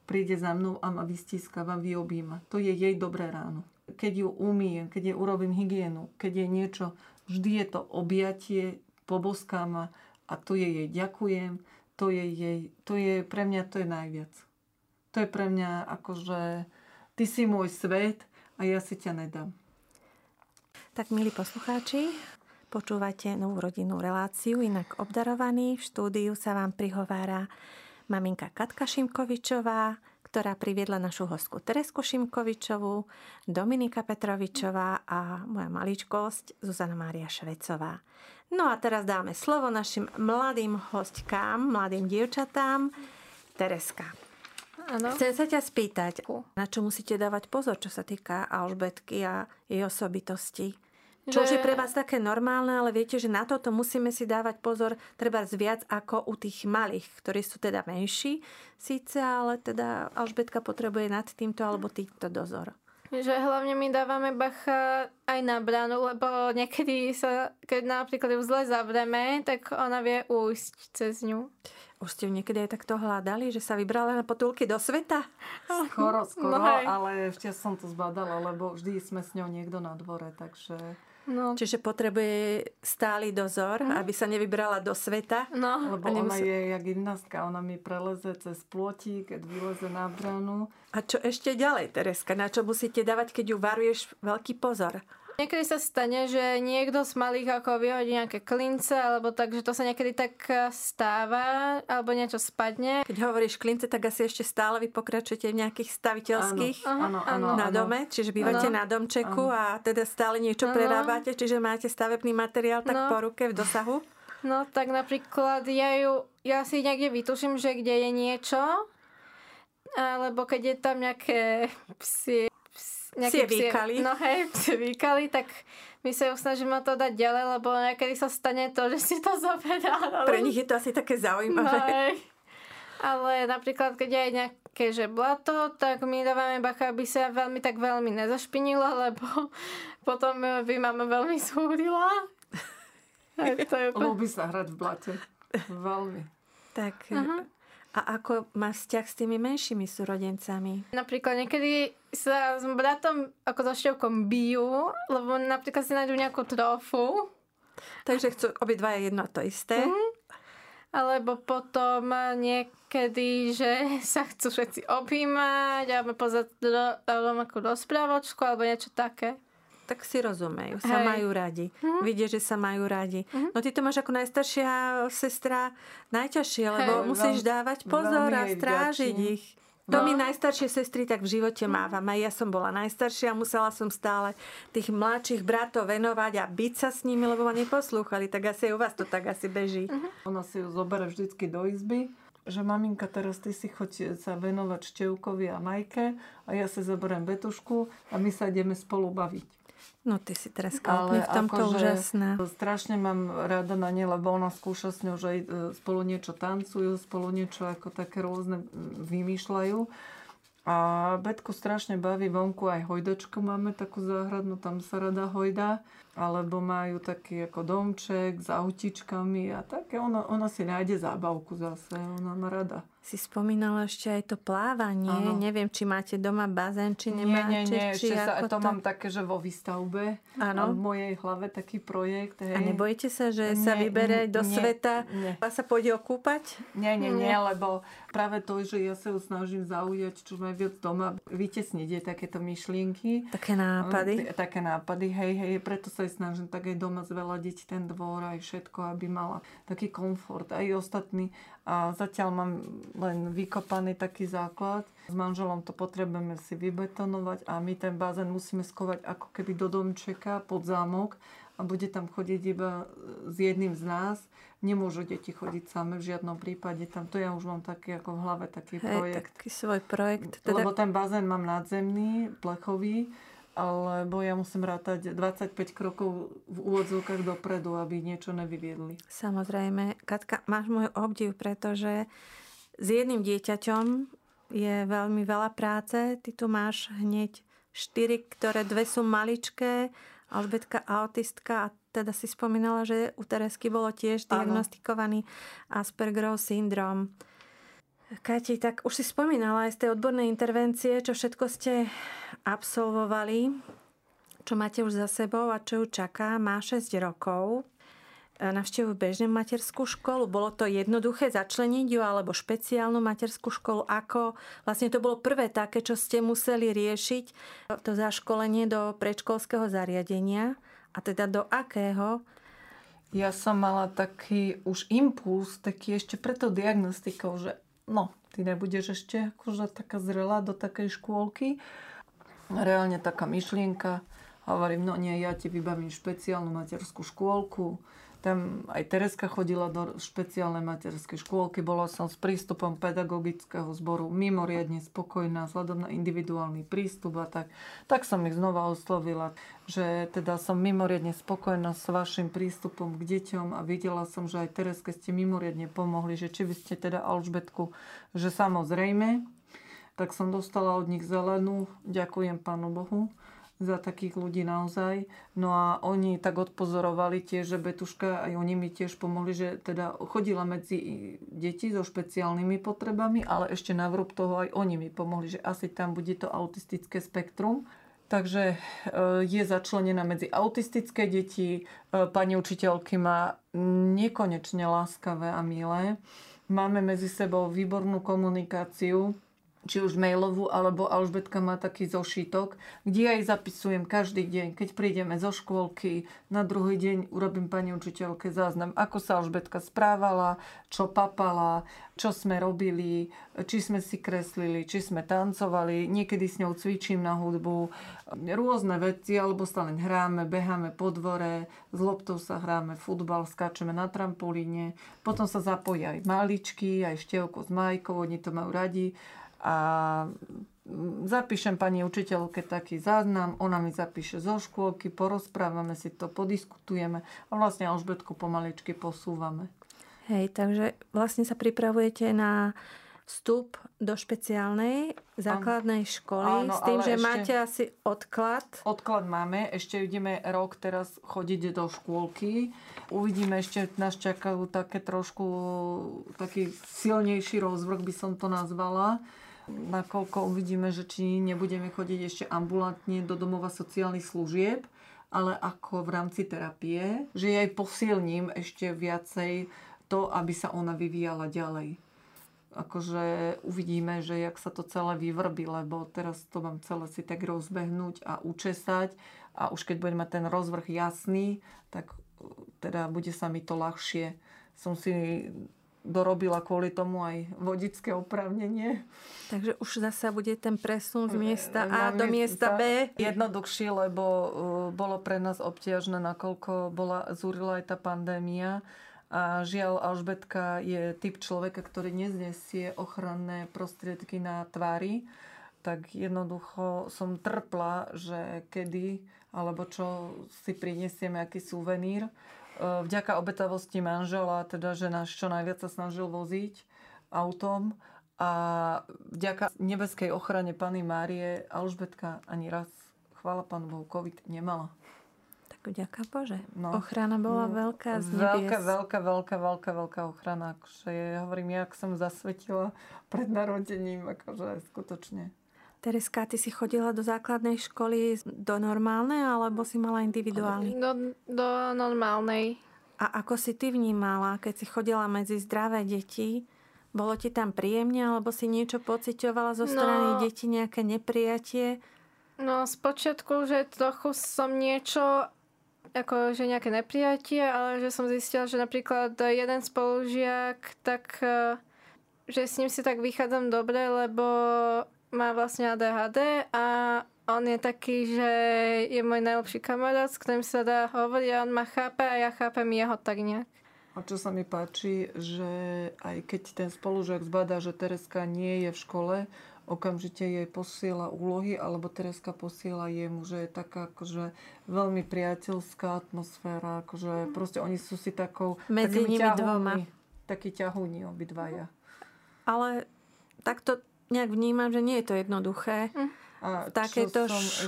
príde za mnou a ma vystískava, vyobíma. To je jej dobré ráno keď ju umýjem, keď jej urobím hygienu, keď je niečo, vždy je to objatie, poboskám a to je jej ďakujem, to je jej, to je pre mňa to je najviac. To je pre mňa akože ty si môj svet a ja si ťa nedám. Tak milí poslucháči, počúvate novú rodinnú reláciu, inak obdarovaný. V štúdiu sa vám prihovára maminka Katka Šimkovičová, ktorá priviedla našu hostku Teresku Šimkovičovú, Dominika Petrovičová a moja maličkosť Zuzana Mária Švecová. No a teraz dáme slovo našim mladým hostkám, mladým dievčatám. Tereska, Ano. Chcem sa ťa spýtať, na čo musíte dávať pozor, čo sa týka Alžbetky a jej osobitosti? Čo že... je pre vás také normálne, ale viete, že na toto musíme si dávať pozor treba viac ako u tých malých, ktorí sú teda menší síce, ale teda Alžbetka potrebuje nad týmto alebo týmto dozor. Že hlavne my dávame bacha aj na bránu, lebo niekedy sa, keď napríklad ju zle zavrieme, tak ona vie ujsť cez ňu. Už ste ju niekedy aj takto hľadali, že sa vybrala na potulky do sveta? Skoro, skoro, no ale ešte som to zbadala, lebo vždy sme s ňou niekto na dvore, takže No, Čiže potrebuje stály dozor, Mhm. aby sa nevybrala do sveta. no. Lebo A ona je jak gymnastka, ona mi preleze cez plotík, keď vyleze na bránu. A čo ešte ďalej, Tereska? Na čo musíte dávať, keď ju varuješ veľký pozor? Niekedy sa stane, že niekto z malých ako vyhodí nejaké klince, alebo tak, že to sa niekedy tak eh, stáva, alebo niečo spadne. Keď hovoríš klince, tak asi ešte stále vy pokračujete v nejakých staviteľských Áno, áno, na áno. dome, čiže bývate Áno. na domčeku a teda stále niečo Áno. prerábate, čiže máte stavebný materiál tak No. po ruke v dosahu. No tak napríklad ja ju, ja si niekde vytuším, že kde je niečo, alebo keď je tam nejaké psi, Psie výkaly. No hej, psie výkaly, tak my sa ju snažíme to dať ďalej, lebo niekedy sa stane to, že si to zoberá. Pre nich je to asi také No, zaujímavé. hej. Ale napríklad, keď je nejaké že blato, tak my dávame bacha, aby sa veľmi tak veľmi nezašpinilo, lebo potom by máme veľmi zúrila. To je Ľúbi sa hrať v blate. Veľmi. Tak, a ako má vzťah s tými menšími súrodencami? Napríklad niekedy sa s bratom ako so števkom bijú, lebo napríklad si nájdú nejakú trofu, Takže chcú obidvaja jedno a to isté. Mhm. alebo potom niekedy, že sa chcú všetci objímať, alebo pozrieť rovnakú rozprávočku, alebo niečo také. Tak si rozumejú, sa Hej. majú radi. Vidia, že sa majú radi. No ty to máš ako najstaršia sestra najťažšie, lebo Hej. musíš Veľmi- dávať pozor a strážiť vďačím. ich. To No. mi najstaršie sestry tak v živote mávam. Aj ja som bola najstaršia a musela som stále tých mladších bratov venovať a byť sa s nimi, lebo ma neposlúchali. Tak asi aj u vás to tak asi beží. Ona si ju zoberie vždycky do izby, že maminka, teraz ty si choď sa venovať Števkovi a Majke a ja si zoberiem Betušku a my sa ideme spolu baviť. No ty si teraz úplne v tomto akože úžasná. Strašne mám rada na ne, lebo ona skúša s ňou, že e, spolu niečo tancujú, spolu niečo ako také rôzne mm, vymýšľajú. A Betku strašne baví vonku, aj hojdačku máme takú záhradnú, tam sa rada hojda. Alebo majú taký ako domček s autičkami a také. Ona, ona si nájde zábavku zase, ona má rada. Si spomínala ešte aj to plávanie. Áno. Neviem, či máte doma bazén, či Nie, nemáte. nie, nie, či ešte sa, ako to mám také, že vo výstavbe. Áno. A v mojej hlave taký projekt. Hej. A nebojíte sa, že sa Nie, vybere do nie, sveta nie. a sa pôjde okúpať? Nie, nie, nie, lebo práve to, že ja sa ju snažím zaujať čo najviac doma, vytesniť jej takéto myšlienky. Také nápady. T- Také nápady, hej, hej, preto sa aj snažím tak aj doma zveladiť ten dvor, aj všetko, aby mala taký komfort, aj ostatní. A zatiaľ mám len vykopaný taký základ. S manželom to potrebujeme si vybetonovať a my ten bazén musíme skovať ako keby do domčeka pod zámok a bude tam chodiť iba s jedným z nás. Nemôžu deti chodiť same v žiadnom prípade. Tam to ja už mám taký ako v hlave taký Hej, projekt. taký svoj projekt. Teda... Lebo ten bazén mám nadzemný, plechový, alebo ja musím rátať 25 krokov v úvodzovkách dopredu, aby niečo nevyviedli. Samozrejme, Katka, máš môj obdiv, pretože s jedným dieťaťom je veľmi veľa práce. Ty tu máš hneď štyri, ktoré dve sú maličké, Alžbetka autistka a teda si spomínala, že u Teresky bolo tiež diagnostikovaný Aspergerov syndrom. Kati, tak už si spomínala aj z tej odbornej intervencie, čo všetko ste absolvovali, čo máte už za sebou a čo ju čaká. Má 6 rokov navštevujú bežnú materskú školu. Bolo to jednoduché začleniť ju alebo špeciálnu materskú školu? Ako vlastne to bolo prvé také, čo ste museli riešiť, to zaškolenie do predškolského zariadenia a teda do akého? Ja som mala taký už impuls, taký ešte pred tou diagnostikou, že no, ty nebudeš ešte akože taká zrelá do takej škôlky. Reálne taká myšlienka. Hovorím, no nie, ja ti vybavím špeciálnu materskú škôlku. Tam aj Tereska chodila do špeciálnej materskej škôlky. Bola som s prístupom pedagogického zboru mimoriadne spokojná vzhľadom na individuálny prístup a tak. Tak som ich znova oslovila, že teda som mimoriadne spokojná s vašim prístupom k deťom a videla som, že aj Tereske ste mimoriadne pomohli, že či by ste teda Alžbetku, že samozrejme, tak som dostala od nich zelenú. Ďakujem Pánu Bohu za takých ľudí naozaj. No a oni tak odpozorovali tiež, že Betuška, aj oni mi tiež pomohli, že teda chodila medzi deti so špeciálnymi potrebami, ale ešte na vrúb toho aj oni mi pomohli, že asi tam bude to autistické spektrum. Takže e, je začlenená medzi autistické deti. E, pani učiteľky má nekonečne láskavé a milé. Máme medzi sebou výbornú komunikáciu či už mailovú, alebo Alžbetka má taký zošitok, kde aj zapisujem každý deň, keď prídeme zo škôlky, na druhý deň urobím pani učiteľke záznam, ako sa Alžbetka správala, čo papala, čo sme robili, či sme si kreslili, či sme tancovali, niekedy s ňou cvičím na hudbu, rôzne veci, alebo sa len hráme, beháme po dvore, s loptou sa hráme futbal, skáčeme na trampolíne, potom sa zapoja aj maličky, aj števko s Majkou, oni to majú radi a zapíšem pani učiteľke taký záznam, ona mi zapíše zo škôlky, porozprávame si to, podiskutujeme a vlastne Alžbetku pomaličky posúvame. Hej, takže vlastne sa pripravujete na vstup do špeciálnej základnej školy Áno, s tým, že ešte... máte asi odklad. Odklad máme, ešte ideme rok teraz chodiť do škôlky. Uvidíme, ešte nás čakajú také trošku taký silnejší rozvrh, by som to nazvala nakoľko uvidíme, že či nebudeme chodiť ešte ambulantne do domova sociálnych služieb, ale ako v rámci terapie, že jej posilním ešte viacej to, aby sa ona vyvíjala ďalej. Akože uvidíme, že jak sa to celé vyvrbí, lebo teraz to mám celé si tak rozbehnúť a učesať a už keď budem mať ten rozvrh jasný, tak teda bude sa mi to ľahšie. Som si dorobila kvôli tomu aj vodické opravnenie. Takže už zasa bude ten presun z miesta A do miesta B. Jednoduchší, lebo uh, bolo pre nás obťažné, nakoľko bola, zúrila aj tá pandémia. A žiaľ, Alžbetka je typ človeka, ktorý neznesie ochranné prostriedky na tvári. Tak jednoducho som trpla, že kedy, alebo čo si prinesieme, aký suvenír E, vďaka obetavosti manžela, teda, že nás čo najviac sa snažil voziť autom a vďaka nebeskej ochrane Pany Márie Alžbetka ani raz, chvála Pánu Bohu, COVID nemala. Tak vďaka Bože. No, ochrana bola no, veľká z Veľká, veľká, veľká, veľká, veľká ochrana. Akože ja hovorím, jak som zasvetila pred narodením, akože skutočne. Tereska, ty si chodila do základnej školy do normálnej alebo si mala individuálny? Do, do normálnej. A ako si ty vnímala, keď si chodila medzi zdravé deti? Bolo ti tam príjemne alebo si niečo pociťovala zo strany no, detí, nejaké neprijatie? No, spočiatku, že trochu som niečo ako, že nejaké neprijatie, ale že som zistila, že napríklad jeden spolužiak, tak eh, že s ním si tak vychádzam dobre, lebo má vlastne ADHD a on je taký, že je môj najlepší kamarát, s ktorým sa dá hovoriť a on ma chápe a ja chápem jeho tak nejak. A čo sa mi páči, že aj keď ten spolužiak zbadá, že Tereska nie je v škole, okamžite jej posiela úlohy, alebo Tereska posiela jemu, že je taká akože veľmi priateľská atmosféra, akože proste oni sú si takou... Medzi nimi ťahúni, dvoma. Takí ťahúni obidvaja. Ale takto nejak vnímam, že nie je to jednoduché. Hm. A v takejto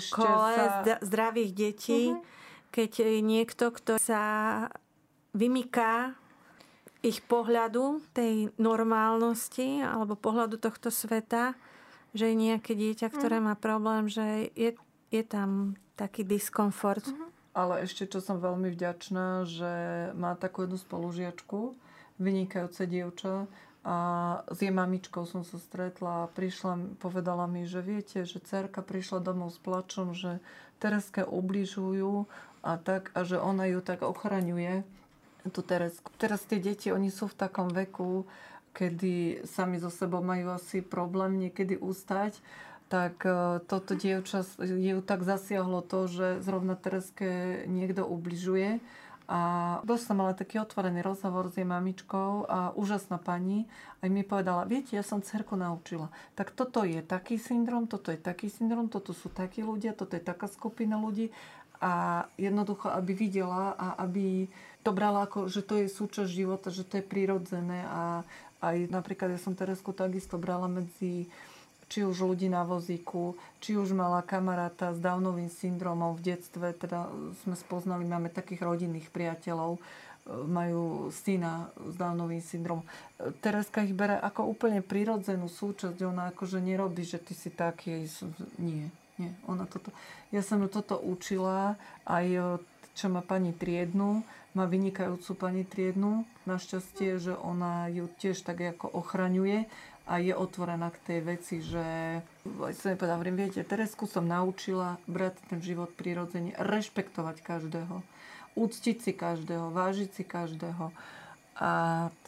škole sa... zdravých detí, uh-huh. keď je niekto, kto sa vymyká ich pohľadu, tej normálnosti alebo pohľadu tohto sveta, že je nejaké dieťa, ktoré uh-huh. má problém, že je, je tam taký diskomfort. Uh-huh. Ale ešte, čo som veľmi vďačná, že má takú jednu spolužiačku, vynikajúce dievča, a s jej mamičkou som sa stretla a prišla, povedala mi, že viete, že cerka prišla domov s plačom, že Tereske ubližujú a tak, a že ona ju tak ochraňuje, tú Teresku. Teraz tie deti, oni sú v takom veku, kedy sami so sebou majú asi problém niekedy ustať, tak e, toto dievča ju tak zasiahlo to, že zrovna Tereske niekto ubližuje a dosť som mala taký otvorený rozhovor s jej mamičkou a úžasná pani. Aj mi povedala, viete, ja som cerku naučila. Tak toto je taký syndrom, toto je taký syndrom, toto sú takí ľudia, toto je taká skupina ľudí. A jednoducho, aby videla a aby to brala ako, že to je súčasť života, že to je prirodzené. A aj napríklad ja som Teresku takisto brala medzi či už ľudí na vozíku, či už mala kamaráta s Downovým syndromom v detstve, teda sme spoznali, máme takých rodinných priateľov, e, majú syna s Downovým syndromom. E, Tereska ich bere ako úplne prirodzenú súčasť, ona akože nerobí, že ty si taký, nie. nie. Ona toto, ja som ju toto učila aj čo má pani Triednu, má vynikajúcu pani Triednu. Našťastie, že ona ju tiež tak ako ochraňuje a je otvorená k tej veci, že som jej povedala, viete, Teresku som naučila brať ten život prirodzene, rešpektovať každého, úctiť si každého, vážiť si každého. A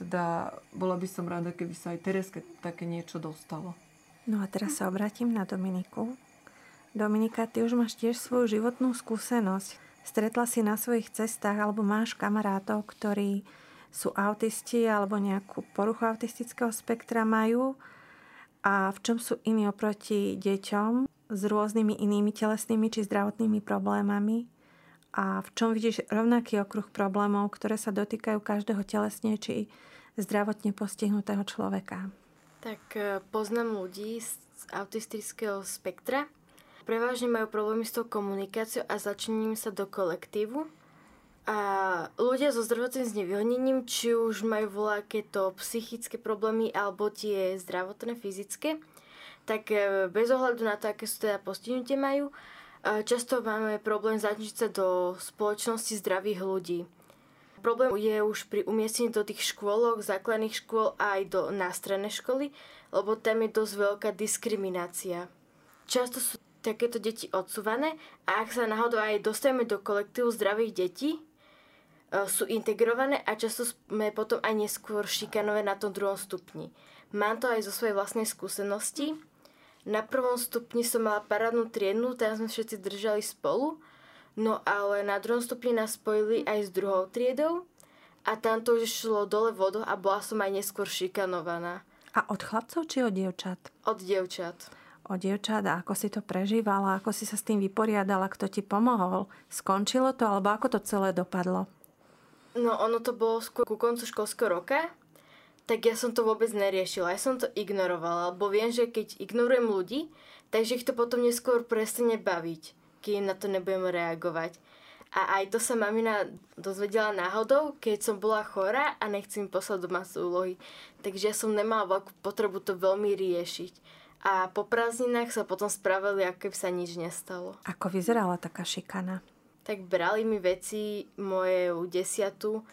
teda bola by som rada, keby sa aj Tereske také niečo dostalo. No a teraz sa obratím na Dominiku. Dominika, ty už máš tiež svoju životnú skúsenosť stretla si na svojich cestách alebo máš kamarátov, ktorí sú autisti alebo nejakú poruchu autistického spektra majú a v čom sú iní oproti deťom s rôznymi inými telesnými či zdravotnými problémami a v čom vidíš rovnaký okruh problémov, ktoré sa dotýkajú každého telesne či zdravotne postihnutého človeka. Tak e, poznám ľudí z autistického spektra, prevažne majú problémy s tou komunikáciou a začnením sa do kolektívu. A ľudia so zdravotným znevýhodnením, či už majú voľaké to psychické problémy alebo tie zdravotné, fyzické, tak e, bez ohľadu na to, aké sú teda postihnutie majú, e, často máme problém začniť sa do spoločnosti zdravých ľudí. Problém je už pri umiestnení do tých škôlok, základných škôl a aj do nástrednej školy, lebo tam je dosť veľká diskriminácia. Často sú takéto deti odsúvané a ak sa náhodou aj dostaneme do kolektívu zdravých detí, sú integrované a často sme potom aj neskôr šikanové na tom druhom stupni. Mám to aj zo svojej vlastnej skúsenosti. Na prvom stupni som mala parádnu triednu, tam sme všetci držali spolu, no ale na druhom stupni nás spojili aj s druhou triedou a tam to už šlo dole vodou a bola som aj neskôr šikanovaná. A od chlapcov či od dievčat? Od dievčat o dievčat a ako si to prežívala, ako si sa s tým vyporiadala, kto ti pomohol. Skončilo to alebo ako to celé dopadlo? No ono to bolo skôr ku koncu školského roka, tak ja som to vôbec neriešila. Ja som to ignorovala, lebo viem, že keď ignorujem ľudí, takže ich to potom neskôr prestane baviť, keď na to nebudem reagovať. A aj to sa mamina dozvedela náhodou, keď som bola chorá a nechci mi poslať domáce úlohy. Takže ja som nemala veľkú potrebu to veľmi riešiť a po prázdninách sa potom spravili, ako keby sa nič nestalo. Ako vyzerala taká šikana? Tak brali mi veci moje desiatu,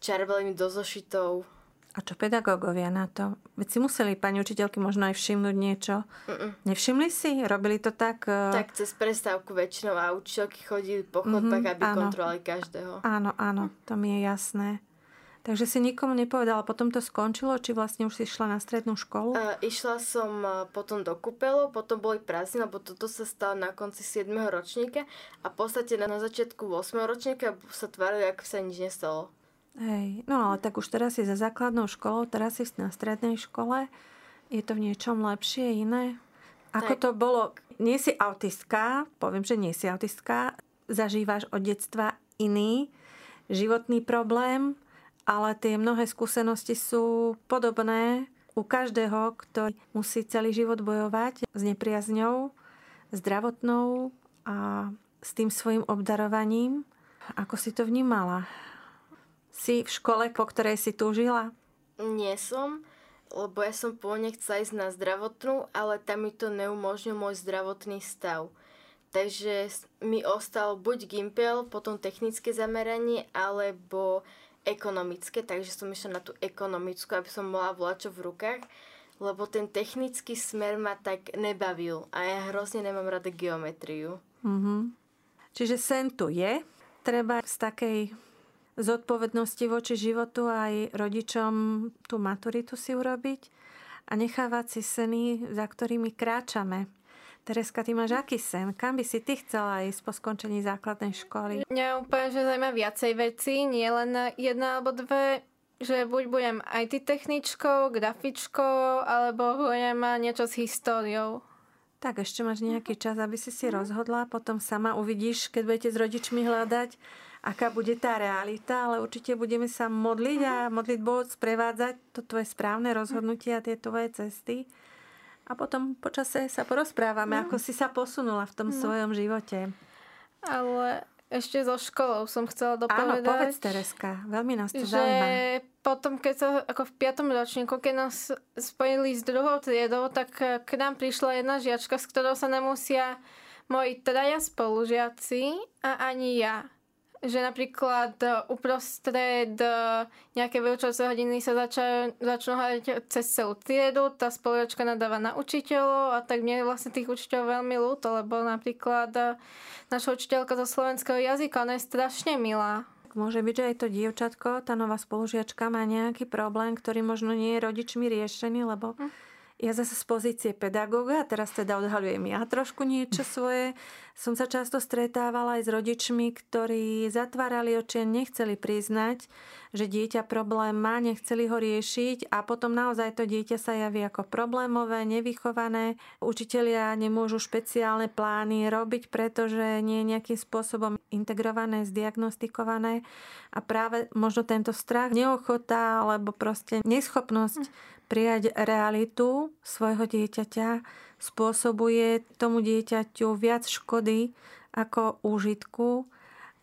čarbali mi do zošitov. A čo pedagógovia na to? Veď si museli pani učiteľky možno aj všimnúť niečo. Mm-mm. Nevšimli si? Robili to tak? Uh... Tak cez prestávku väčšinou a učiteľky chodili po chodbách, mm-hmm, aby áno. kontrolovali každého. Áno, áno, to mi je jasné. Takže si nikomu nepovedala, potom to skončilo, či vlastne už si išla na strednú školu? Uh, išla som potom do kúpelu, potom boli prázdniny, lebo toto sa stalo na konci 7. ročníka a v podstate na, na začiatku 8. ročníka sa tvárili, ako sa nič nestalo. Hej, no ale tak už teraz si za základnou školou, teraz si na strednej škole. Je to v niečom lepšie, iné? Ako tak. to bolo? Nie si autistka, poviem, že nie si autistka, zažívaš od detstva iný životný problém, ale tie mnohé skúsenosti sú podobné u každého, kto musí celý život bojovať s nepriazňou zdravotnou a s tým svojim obdarovaním. Ako si to vnímala? Si v škole, po ktorej si túžila? Nie som, lebo ja som pôvodne chcela ísť na zdravotnú, ale tam mi to neumožnil môj zdravotný stav. Takže mi ostal buď Gimpel, potom technické zameranie, alebo ekonomické, takže som išla na tú ekonomickú, aby som mohla čo v rukách, lebo ten technický smer ma tak nebavil a ja hrozne nemám rada geometriu. Mm-hmm. Čiže sen tu je, treba z takej zodpovednosti voči životu aj rodičom tú maturitu si urobiť a nechávať si seny, za ktorými kráčame. Tereska, ty máš aký sen? Kam by si ty chcela ísť po skončení základnej školy? Mňa úplne, že zaujíma viacej veci, nie len jedna alebo dve, že buď budem IT techničkou, grafičkou, alebo budem niečo s históriou. Tak ešte máš nejaký čas, aby si si rozhodla, potom sama uvidíš, keď budete s rodičmi hľadať, aká bude tá realita, ale určite budeme sa modliť a modliť Boh sprevádzať to tvoje správne rozhodnutie a tie tvoje cesty a potom počase sa porozprávame, no. ako si sa posunula v tom no. svojom živote. Ale ešte zo školou som chcela dopovedať. Áno, povedz Tereska, veľmi nás to že zaujíma. potom, keď sa, ako v piatom ročníku, keď nás spojili s druhou triedou, tak k nám prišla jedna žiačka, s ktorou sa nemusia moji traja spolužiaci a ani ja že napríklad e, uprostred e, nejaké vyučovacie hodiny sa zača, začnú hrať cez celú triedu, tá spolujačka nadáva na učiteľov a tak mne je vlastne tých učiteľov veľmi ľúto, lebo napríklad e, naša učiteľka zo slovenského jazyka, ona je strašne milá. Môže byť, že aj to dievčatko, tá nová spolužiačka má nejaký problém, ktorý možno nie je rodičmi riešený, lebo hm ja zase z pozície pedagóga, a teraz teda odhalujem ja trošku niečo svoje, som sa často stretávala aj s rodičmi, ktorí zatvárali oči a nechceli priznať, že dieťa problém má, nechceli ho riešiť. A potom naozaj to dieťa sa javí ako problémové, nevychované. Učitelia nemôžu špeciálne plány robiť, pretože nie je nejakým spôsobom integrované, zdiagnostikované. A práve možno tento strach, neochota alebo proste neschopnosť prijať realitu svojho dieťaťa spôsobuje tomu dieťaťu viac škody ako úžitku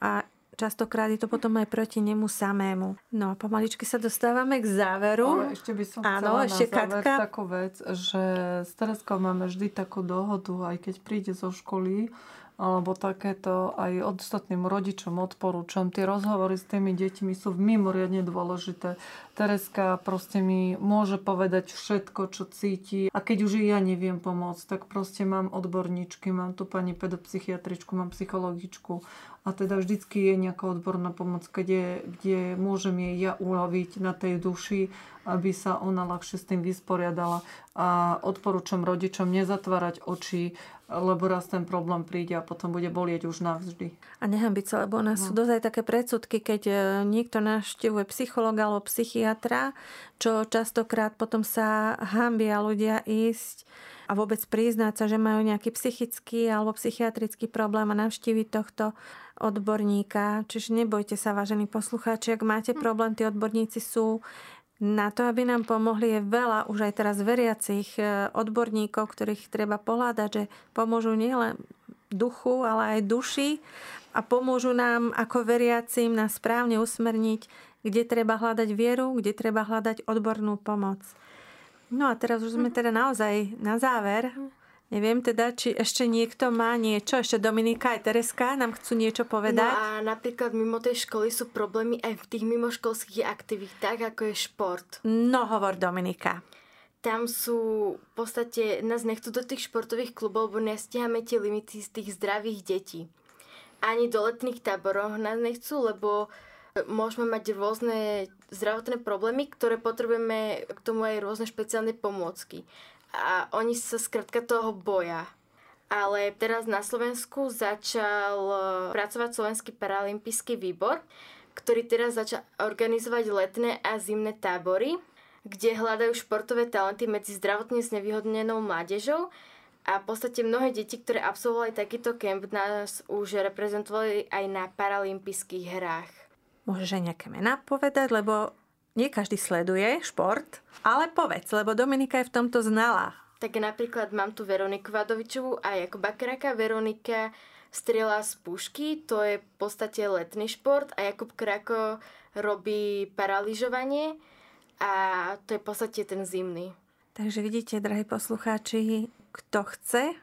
a častokrát je to potom aj proti nemu samému. No a pomaličky sa dostávame k záveru. Ale ešte by som Áno, chcela ešte na záver Katka. takú vec, že s Tereskou máme vždy takú dohodu, aj keď príde zo školy, alebo takéto aj ostatným rodičom odporúčam. Tie rozhovory s tými deťmi sú mimoriadne dôležité. Tereska proste mi môže povedať všetko, čo cíti. A keď už ja neviem pomôcť, tak proste mám odborníčky, mám tu pani pedopsychiatričku, mám psychologičku a teda vždycky je nejaká odborná pomoc, kde, kde môžem jej ja uľaviť na tej duši, aby sa ona ľahšie s tým vysporiadala. A odporúčam rodičom nezatvárať oči, lebo raz ten problém príde a potom bude bolieť už navždy. A nehambiť sa, lebo u nás no. sú dosť aj také predsudky, keď e, niekto navštevuje psychologa alebo psychiatra, čo častokrát potom sa hambia ľudia ísť a vôbec priznať sa, že majú nejaký psychický alebo psychiatrický problém a navštíviť tohto odborníka. Čiže nebojte sa, vážení poslucháči, ak máte hm. problém, tí odborníci sú na to, aby nám pomohli, je veľa už aj teraz veriacich e, odborníkov, ktorých treba pohľadať, že pomôžu nielen duchu, ale aj duši a pomôžu nám ako veriacim nás správne usmerniť, kde treba hľadať vieru, kde treba hľadať odbornú pomoc. No a teraz už sme mhm. teda naozaj na záver. Neviem teda, či ešte niekto má niečo, ešte Dominika aj Tereska nám chcú niečo povedať. No a napríklad mimo tej školy sú problémy aj v tých mimoškolských aktivitách, ako je šport. No hovor Dominika. Tam sú, v podstate, nás nechcú do tých športových klubov, lebo nestiahame tie limity z tých zdravých detí. Ani do letných táborov nás nechcú, lebo môžeme mať rôzne zdravotné problémy, ktoré potrebujeme k tomu aj rôzne špeciálne pomôcky. A oni sa skrátka toho boja. Ale teraz na Slovensku začal e, pracovať Slovenský paralympijský výbor, ktorý teraz začal organizovať letné a zimné tábory, kde hľadajú športové talenty medzi zdravotne znevýhodnenou mládežou a v podstate mnohé deti, ktoré absolvovali takýto kemp, nás už reprezentovali aj na paralympijských hrách. Môžeš aj nejaké mená povedať, lebo nie každý sleduje šport, ale povedz, lebo Dominika je v tomto znala. Tak napríklad mám tu Veroniku Vadovičovú a Jakuba Kraka. Veronika strieľa z pušky, to je v podstate letný šport a Jakub Krako robí paraližovanie a to je v podstate ten zimný. Takže vidíte, drahí poslucháči, kto chce,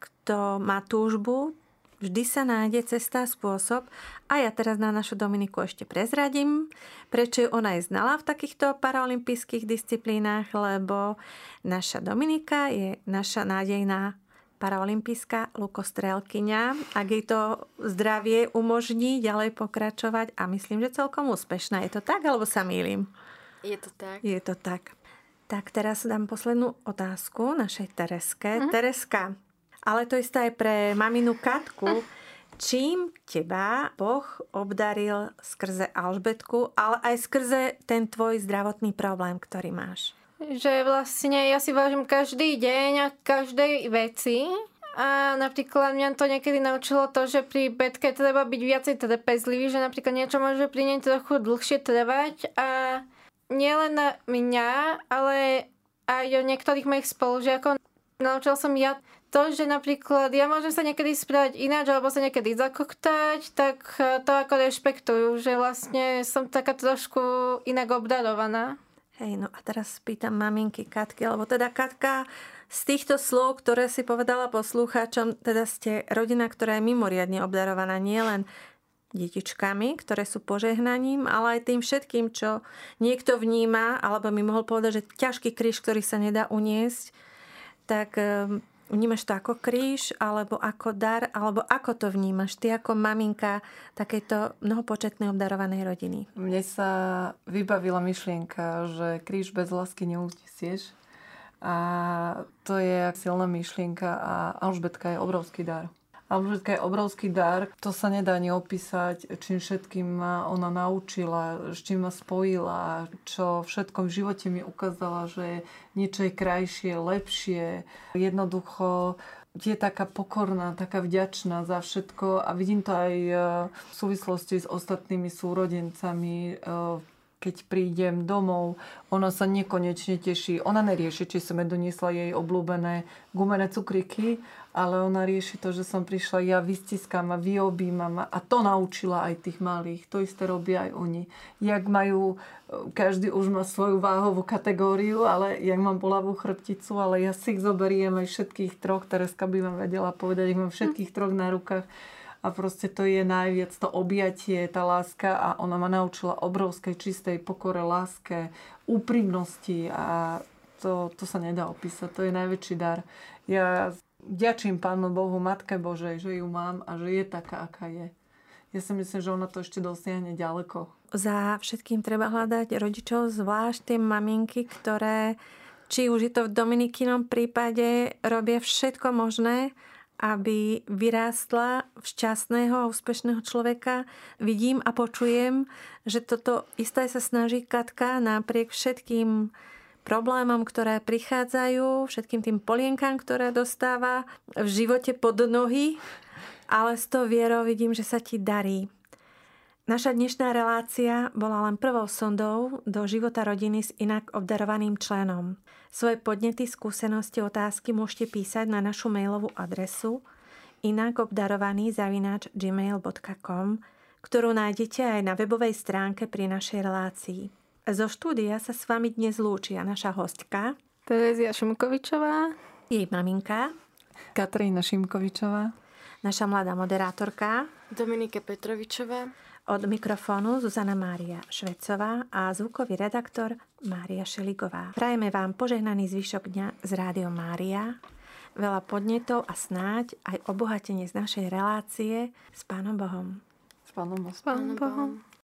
kto má túžbu, Vždy sa nájde cesta, spôsob a ja teraz na našu Dominiku ešte prezradím, prečo ona je znala v takýchto paralympijských disciplínach, lebo naša Dominika je naša nádejná paraolimpijská lukostrelkyňa. Ak jej to zdravie umožní ďalej pokračovať a myslím, že celkom úspešná. Je to tak, alebo sa mýlim? Je to tak. Je to tak. Tak teraz dám poslednú otázku našej Tereske. Mm. Tereska, ale to isté aj pre maminu Katku. Čím teba Boh obdaril skrze Alžbetku, ale aj skrze ten tvoj zdravotný problém, ktorý máš? Že vlastne ja si vážim každý deň a každej veci a napríklad mňa to niekedy naučilo to, že pri betke treba byť viacej trpezlivý, že napríklad niečo môže pri nej trochu dlhšie trvať a nielen na mňa, ale aj o niektorých mojich spolužiakov naučil som ja to, že napríklad ja môžem sa niekedy správať ináč alebo sa niekedy zakoktať, tak e, to ako rešpektujú, že vlastne som taká trošku inak obdarovaná. Hej, no a teraz pýtam maminky Katky, lebo teda Katka, z týchto slov, ktoré si povedala poslucháčom, teda ste rodina, ktorá je mimoriadne obdarovaná nielen detičkami, ktoré sú požehnaním, ale aj tým všetkým, čo niekto vníma, alebo mi mohol povedať, že ťažký kríž, ktorý sa nedá uniesť, tak ehm, Vnímaš to ako kríž, alebo ako dar, alebo ako to vnímaš ty ako maminka takejto mnohopočetnej obdarovanej rodiny? Mne sa vybavila myšlienka, že kríž bez lásky neunesieš. A to je silná myšlienka a Alžbetka je obrovský dar. Alžbetka je obrovský dar, to sa nedá ani opísať, čím všetkým ma ona naučila, s čím ma spojila, čo všetkom v živote mi ukázala, že niečo je krajšie, lepšie. Jednoducho je taká pokorná, taká vďačná za všetko a vidím to aj e, v súvislosti s ostatnými súrodencami, e, keď prídem domov, ona sa nekonečne teší. Ona nerieši, či som doniesla jej obľúbené gumené cukriky, ale ona rieši to, že som prišla, ja vystiskám a vyobímam a to naučila aj tých malých. To isté robia aj oni. Jak majú, každý už má svoju váhovú kategóriu, ale jak mám bolavú chrbticu, ale ja si ich zoberiem aj všetkých troch, Tereska by vám vedela povedať, ich mám všetkých troch na rukách a proste to je najviac to objatie, tá láska a ona ma naučila obrovskej čistej pokore, láske, úprimnosti a to, to sa nedá opísať, to je najväčší dar. Ja ďačím Pánu Bohu, Matke Božej, že ju mám a že je taká, aká je. Ja si myslím, že ona to ešte dosiahne ďaleko. Za všetkým treba hľadať rodičov, zvlášť tie maminky, ktoré, či už je to v Dominikinom prípade, robia všetko možné, aby vyrástla v šťastného a úspešného človeka. Vidím a počujem, že toto isté sa snaží Katka napriek všetkým problémom, ktoré prichádzajú, všetkým tým polienkám, ktoré dostáva v živote pod nohy, ale s tou vierou vidím, že sa ti darí. Naša dnešná relácia bola len prvou sondou do života rodiny s inak obdarovaným členom. Svoje podnety, skúsenosti, otázky môžete písať na našu mailovú adresu inakobdarovaný zavináč gmail.com, ktorú nájdete aj na webovej stránke pri našej relácii. Zo štúdia sa s vami dnes lúčia naša hostka Terezia Šimkovičová, jej maminka Katarína Šimkovičová, naša mladá moderátorka Dominike Petrovičová, od mikrofónu Zuzana Mária Švecová a zvukový redaktor Mária Šeligová. Prajeme vám požehnaný zvyšok dňa z Rádio Mária, veľa podnetov a snáď aj obohatenie z našej relácie s Pánom Bohom. S Pánom Bohom. S Pánom Bohom.